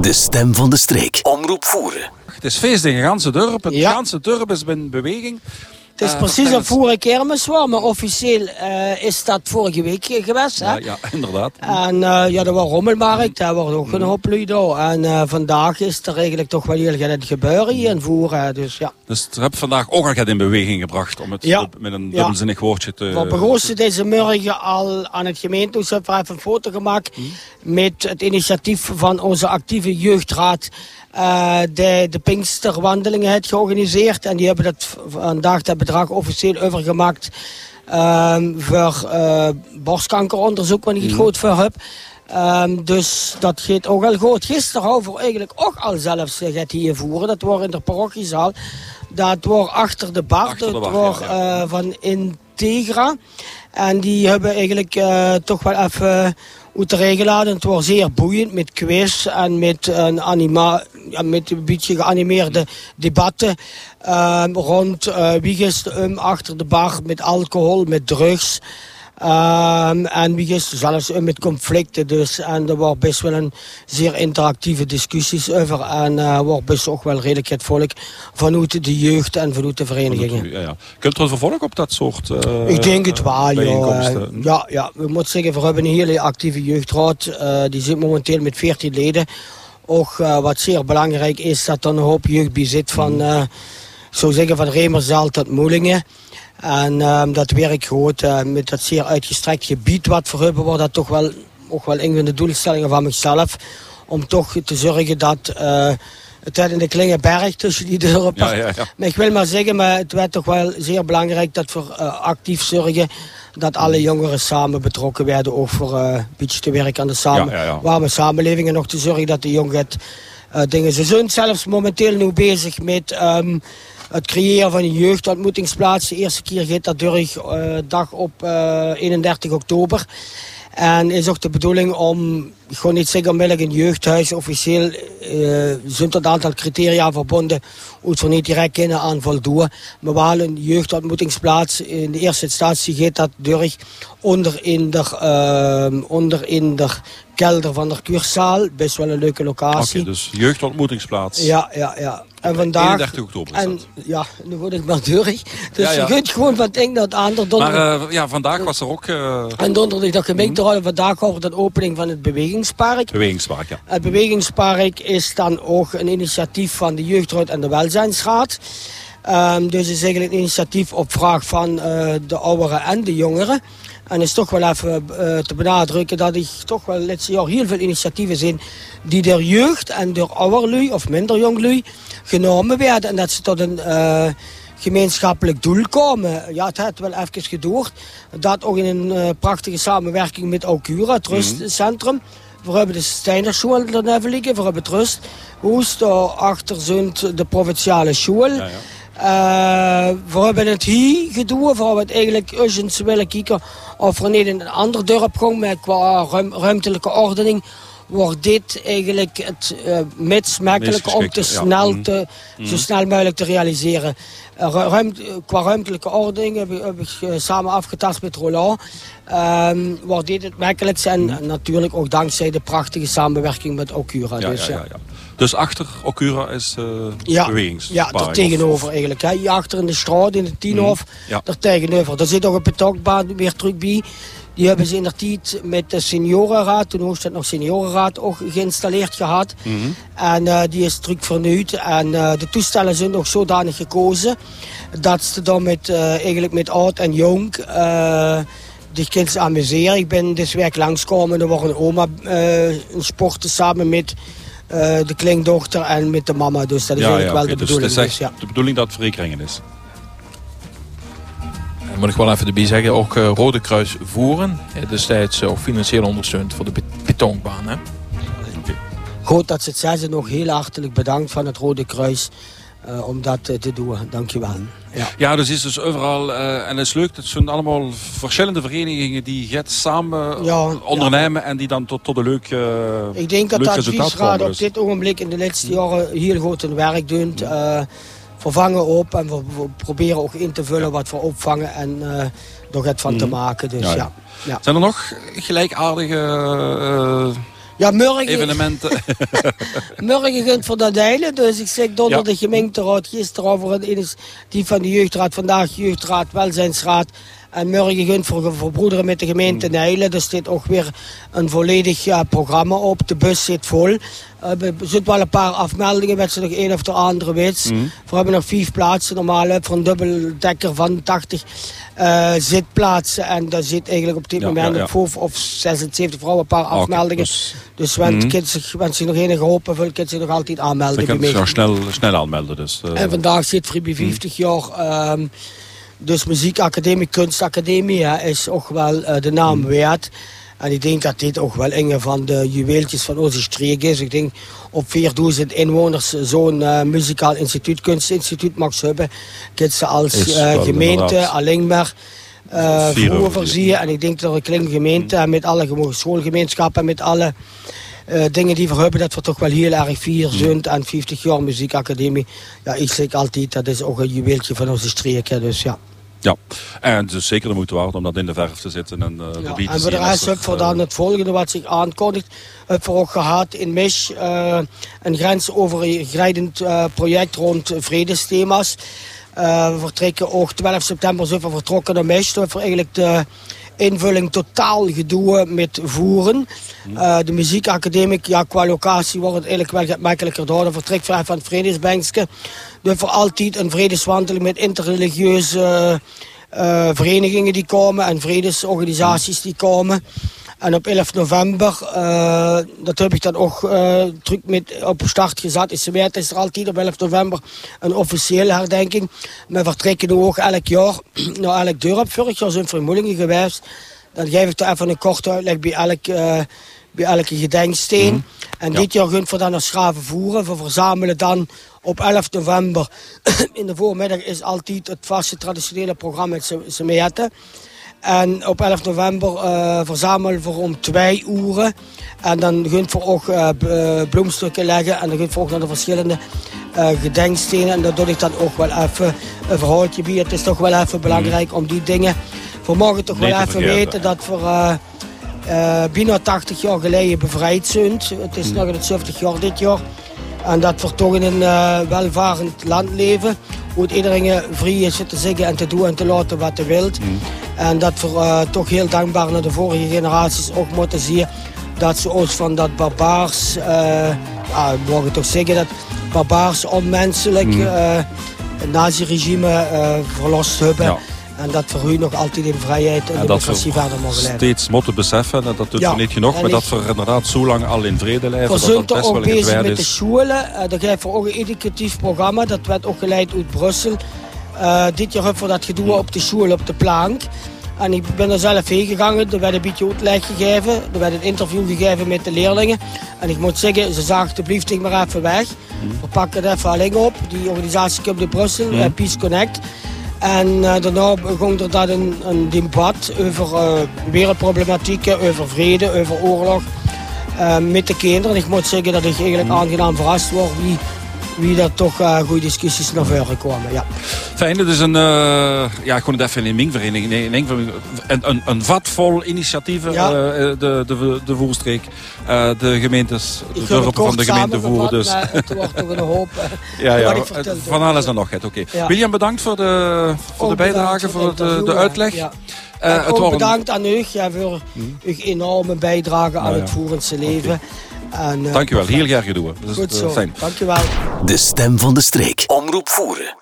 De stem van de streek. Omroep voeren. Het is feest in het ganse dorp. Het Ja. ganse dorp is in beweging. Het is Eh, precies een vorige kermis waar, maar officieel eh, is dat vorige week geweest. Hè? Ja, ja, inderdaad. En eh, ja, er was rommelmarkt, daar wordt ook een hoop. En vandaag is er eigenlijk toch wel heel het gebeuren hier in Voeren. Dus ja. Dus het heb vandaag ook al het in beweging gebracht. Om het Ja. met een Ja. dubbelzinnig woordje te... We begonnen deze morgen al aan het gemeentehuis. We even een foto gemaakt met het initiatief van onze actieve jeugdraad. Eh de, de Pinksterwandelingen heeft georganiseerd. En die hebben dat vandaag dat bedrag officieel overgemaakt ehm, voor eh, borstkankeronderzoek, waar ik het goed voor heb. Ehm, dus dat gaat ook al goed. Gisteren we eigenlijk ook al zelfs eh, het hier voeren. Dat was in de parochiezaal. Dat was achter de bar. Achter de dat ja, ja. eh, van Integra. En die hebben eigenlijk eh, toch wel even Het was zeer boeiend met quiz en met een, anima ja, met een beetje geanimeerde debatten ehm, rond eh, wie is um achter de bar met alcohol, met drugs. Ehm, en wie is zelfs met conflicten. Dus. En er was best wel een zeer interactieve discussies over. En er uh, was best ook wel redelijk het volk vanuit de jeugd en vanuit de verenigingen. Ja, ja. Kunt er een vervolg op dat soort uh, Ik denk het wel, ja. ja, ja. We moeten zeggen, we hebben een hele actieve jeugdraad. Uh, die zit momenteel met 14 leden. Ook wat zeer belangrijk is, dat er een hoop jeugd bij zit van, uh, zo zeggen, van Remerzaal tot Moelingen. En um, dat goed uh, met dat zeer uitgestrekt gebied wat we hebben, wordt dat toch wel, ook wel een van de doelstellingen van mezelf. Om toch te zorgen dat uh, het werd in de Klingenberg tussen die dorpen. Ja, ja, ja. Maar ik wil maar zeggen, maar het werd toch wel zeer belangrijk dat we uh, actief zorgen dat alle jongeren samen betrokken werden. Ook voor uh, een beetje te werken aan de samen, warme samenleving. En nog te zorgen dat de jongeren uh, dingen... Ze zijn zelfs momenteel nu bezig met... Um, het creëren van een jeugdontmoetingsplaats. De eerste keer gaat dat door uh, dag op uh, 31 oktober. En is ook de bedoeling om, ga niet onmiddellijk een jeugdhuis, officieel uh, zijn tot een aantal criteria verbonden, hoe we niet direct kunnen aan voldoen. Maar wel een jeugdontmoetingsplaats, in de eerste instantie gaat dat door onder in de, uh, onder in de kelder van de kurszaal. Best wel een leuke locatie. Okay, dus jeugdontmoetingsplaats. Ja, ja, ja. En vandaag... 31 oktober is en, dat. Ja, nu word ik maar durig. Dus Ja, ja. je kunt gewoon van het een naar het ander. Maar uh, ja, vandaag was er ook... Uh... En donderdag dat gemeente mm. vandaag over de opening van het bewegingspark. Bewegingspark, ja. Het bewegingspark is dan ook een initiatief van de Jeugdraad en de Welzijnsraad. Um, dus het is eigenlijk een initiatief op vraag van uh, de ouderen en de jongeren. En is toch wel even uh, te benadrukken dat er toch wel laatste jaar heel veel initiatieven zijn die door jeugd en door ouderlui of minder jonglui genomen werden. En dat ze tot een uh, gemeenschappelijk doel komen. Ja, het heeft wel even gedoord. Dat ook in een uh, prachtige samenwerking met Aukura, het rustcentrum. Mm -hmm. We hebben de Steinerschool er even liggen, we hebben het rusthuis. Daarachter zijn de provinciale school. Ja, ja. Uh, we hebben het hier gedaan, we hebben eigenlijk eens willen kijken of er niet in een ander dorp ging, maar qua ruim, ruimtelijke ordening wordt dit eigenlijk het uh, meest makkelijk om te snel ja. te, mm. zo snel mogelijk te realiseren. Uh, ruim, qua ruimtelijke ordening heb ik, heb ik uh, samen afgetast met Roland. Um, wordt dit het makkelijkste en mm. natuurlijk ook dankzij de prachtige samenwerking met Okura. Ja, dus, ja, ja, ja. Dus achter Okura is uh, ja? Ja, er tegenover of, eigenlijk. Hè. Hier achter in de straat, in het Tienhof, mm. ja. er tegenover. Er zit ook een betonbaan weer terug bij. Die hebben ze in de tijd met de seniorenraad, toen was dat nog seniorenraad, ook geïnstalleerd gehad. Mhm. Mm -hmm. En uh, die is terug vernieuwd. En uh, de toestellen zijn ook zodanig gekozen dat ze dan met, uh, eigenlijk met oud en jong de kinderen amuseren. Ik ben dus week langskomen. Er wordt een oma een sporten samen met de kleindochter en met de mama. Dus dat is ja, eigenlijk ja, wel okay. de bedoeling. Dus is dus, ja. de bedoeling dat het verrekeringen is. moet ik wel even erbij zeggen, ook uh, Rode Kruis Voeren. destijds ook financieel ondersteund voor de betonbaan. Hè? Goed dat ze het zeggen. Nog heel hartelijk bedankt van het Rode Kruis uh, om dat uh, te doen. Dankjewel. Ja. ja, dus is dus overal, en het is leuk, het zijn allemaal verschillende verenigingen die het samen ja, ondernemen ja. en die dan tot, tot een leuk Ik denk dat de adviesraad op dit ogenblik in de laatste jaren heel goed hun werk doet vervangen op. En we, we, proberen ook in te vullen wat we opvangen en uh, er het van te maken. Dus, ja. Zijn er nog gelijkaardige uh, Ja, morgen... evenementen. morgen gaat voor dat delen. Dus ik zeg donderdag ja. de gemeenteraad gisteren over een initiatief van de jeugdraad. Vandaag jeugdraad, welzijnsraad. En morgen gunt voor verbroederen met de gemeente mm. Nijlen. Er zit ook weer een volledig ja, programma op. De bus zit vol. Uh, er zitten wel een paar afmeldingen, met ze nog één of de andere wits. Mm. We hebben nog vijf plaatsen normaal voor een dubbeldekker van 80 uh, zitplaatsen. En daar zit eigenlijk op dit ja, moment ja, ja. Of, of 76 vrouwen, een paar okay, afmeldingen. Dus, dus wens, mm. zich, wens zich nog enige hoop en kunnen zich nog altijd aanmelden. Je kunt zich snel, snel aanmelden. Dus, uh, en vandaag zit Freebie 50 mm. jaar. Um, dus muziekacademie, kunstacademie is ook wel uh, de naam mm. waard. En ik denk dat dit ook wel een van de juweeltjes van onze streek is. Ik denk op 4000 inwoners zo'n uh, muzikaal instituut, kunstinstituut mag hebben. Ze als uh, gemeente alleen maar uh, vroeger voorzien. En ik denk dat een kleine gemeente mm. met alle schoolgemeenschappen, met alle dingen die we hebben, dat we toch wel heel erg vier zijn. En 50 jaar muziekacademie. Ja, ik zeg altijd, dat is ook een juweeltje van onze streek. Hè, dus ja. Ja, en het is zeker de moeite waard om dat in de verf te zitten en uh, ja, te En voor de rest heb voor dan het volgende wat zich aankondigt. Heb we ook gehad in Misch uh, een grensoverschrijdend uh, project rond vredesthema's. we vertrekken ook 12 september zijn we vertrokken naar. Dat we eigenlijk de invulling totaal gedoe met voeren. Uh, de muziekacademie, ja, qua locatie wordt het eigenlijk wel gemakkelijker door. De vertrek van het Vredesbankske. Dus voor altijd een vredeswandeling met interreligieuze uh, verenigingen die komen en vredesorganisaties die komen. En op 11 november, uh, dat heb ik dan ook uh, terug met op start gezet. Is, is er altijd op 11 november een officiële herdenking. We vertrekken nu ook elk jaar naar elk dorp. Vorig jaar zijn vermoedingen geweest. Dan geef ik toch even een korte uitleg bij, elk, uh, bij elke gedenksteen. Mm -hmm. En ja. dit jaar gunt we dan naar Schraven voeren. We verzamelen dan op 11 november. In de voormiddag is altijd het vaste traditionele programma met Semeette. En op 11 november uh, verzamelen we om twee uren. En dan gunt we ook uh, bloemstukken leggen. En dan gunt we ook naar de verschillende uh, gedenkstenen. En dat doe ik dan ook wel even een verhaaltje bij. Het is toch wel even belangrijk om die dingen... We mogen toch wel even weten dat we bijna 80 jaar geleden bevrijd zijn. Het is nog in het 70 jaar dit jaar. En dat we toch in een welvarend land leven. Hoe het iedereen vrij is te zeggen en te doen en te laten wat hij wil. Mm. En dat we uh, toch heel dankbaar naar de vorige generaties ook moeten zien dat ze ons van dat barbaars, uh, ja, we mogen toch zeggen dat barbaars onmenselijk mm. naziregime verlost hebben. Ja. En dat we u nog altijd in vrijheid en, en democratie verder mogen leven. steeds moeten beseffen, en dat doet ja. niet genoeg, maar dat we inderdaad zo lang al in vrede leven. We zijn dat ook bezig met de scholen. Uh, geven we ook een educatief programma. Dat werd ook geleid uit Brussel. Uh, dit jaar hebben we dat gedoe op de school, op de plank. En ik ben er zelf heen gegaan. Er werd een beetje uitleg gegeven. Er werd een interview gegeven met de leerlingen. En ik moet zeggen, ze zagen alsjeblieft ik maar even weg. We pakken het even alleen op. Die organisatie komt in Brussel, mm. Peace Connect. En uh, daarna begon er dat een, een debat over uh, wereldproblematieken, over vrede, over oorlog. Uh, met de kinderen. En ik moet zeggen dat ik eigenlijk mm. aangenaam verrast word wie wie dat toch uh, goede discussies naar voren komen. Ja. Fijn, het is een, uh, ja, het in een mingvereniging. Nee, een, een, een vat vol initiatieven, ja. uh, de, de, de voerstreek. de gemeentes, de dorpen van de gemeente voeren. Dus. het wordt toch een hoop. ja, ja, van alles en nog het. Oké. Okay. Ja. William, bedankt voor de, voor de bijdrage, voor de, de uitleg. Ja. Uh, ook bedankt aan u ja, voor hmm. uw enorme bijdrage aan het voerendse leven. Okay. En, uh, Dankjewel, heel graag gedaan. Goed zo, fijn. dankjewel. De stem van de streek. Omroep voeren.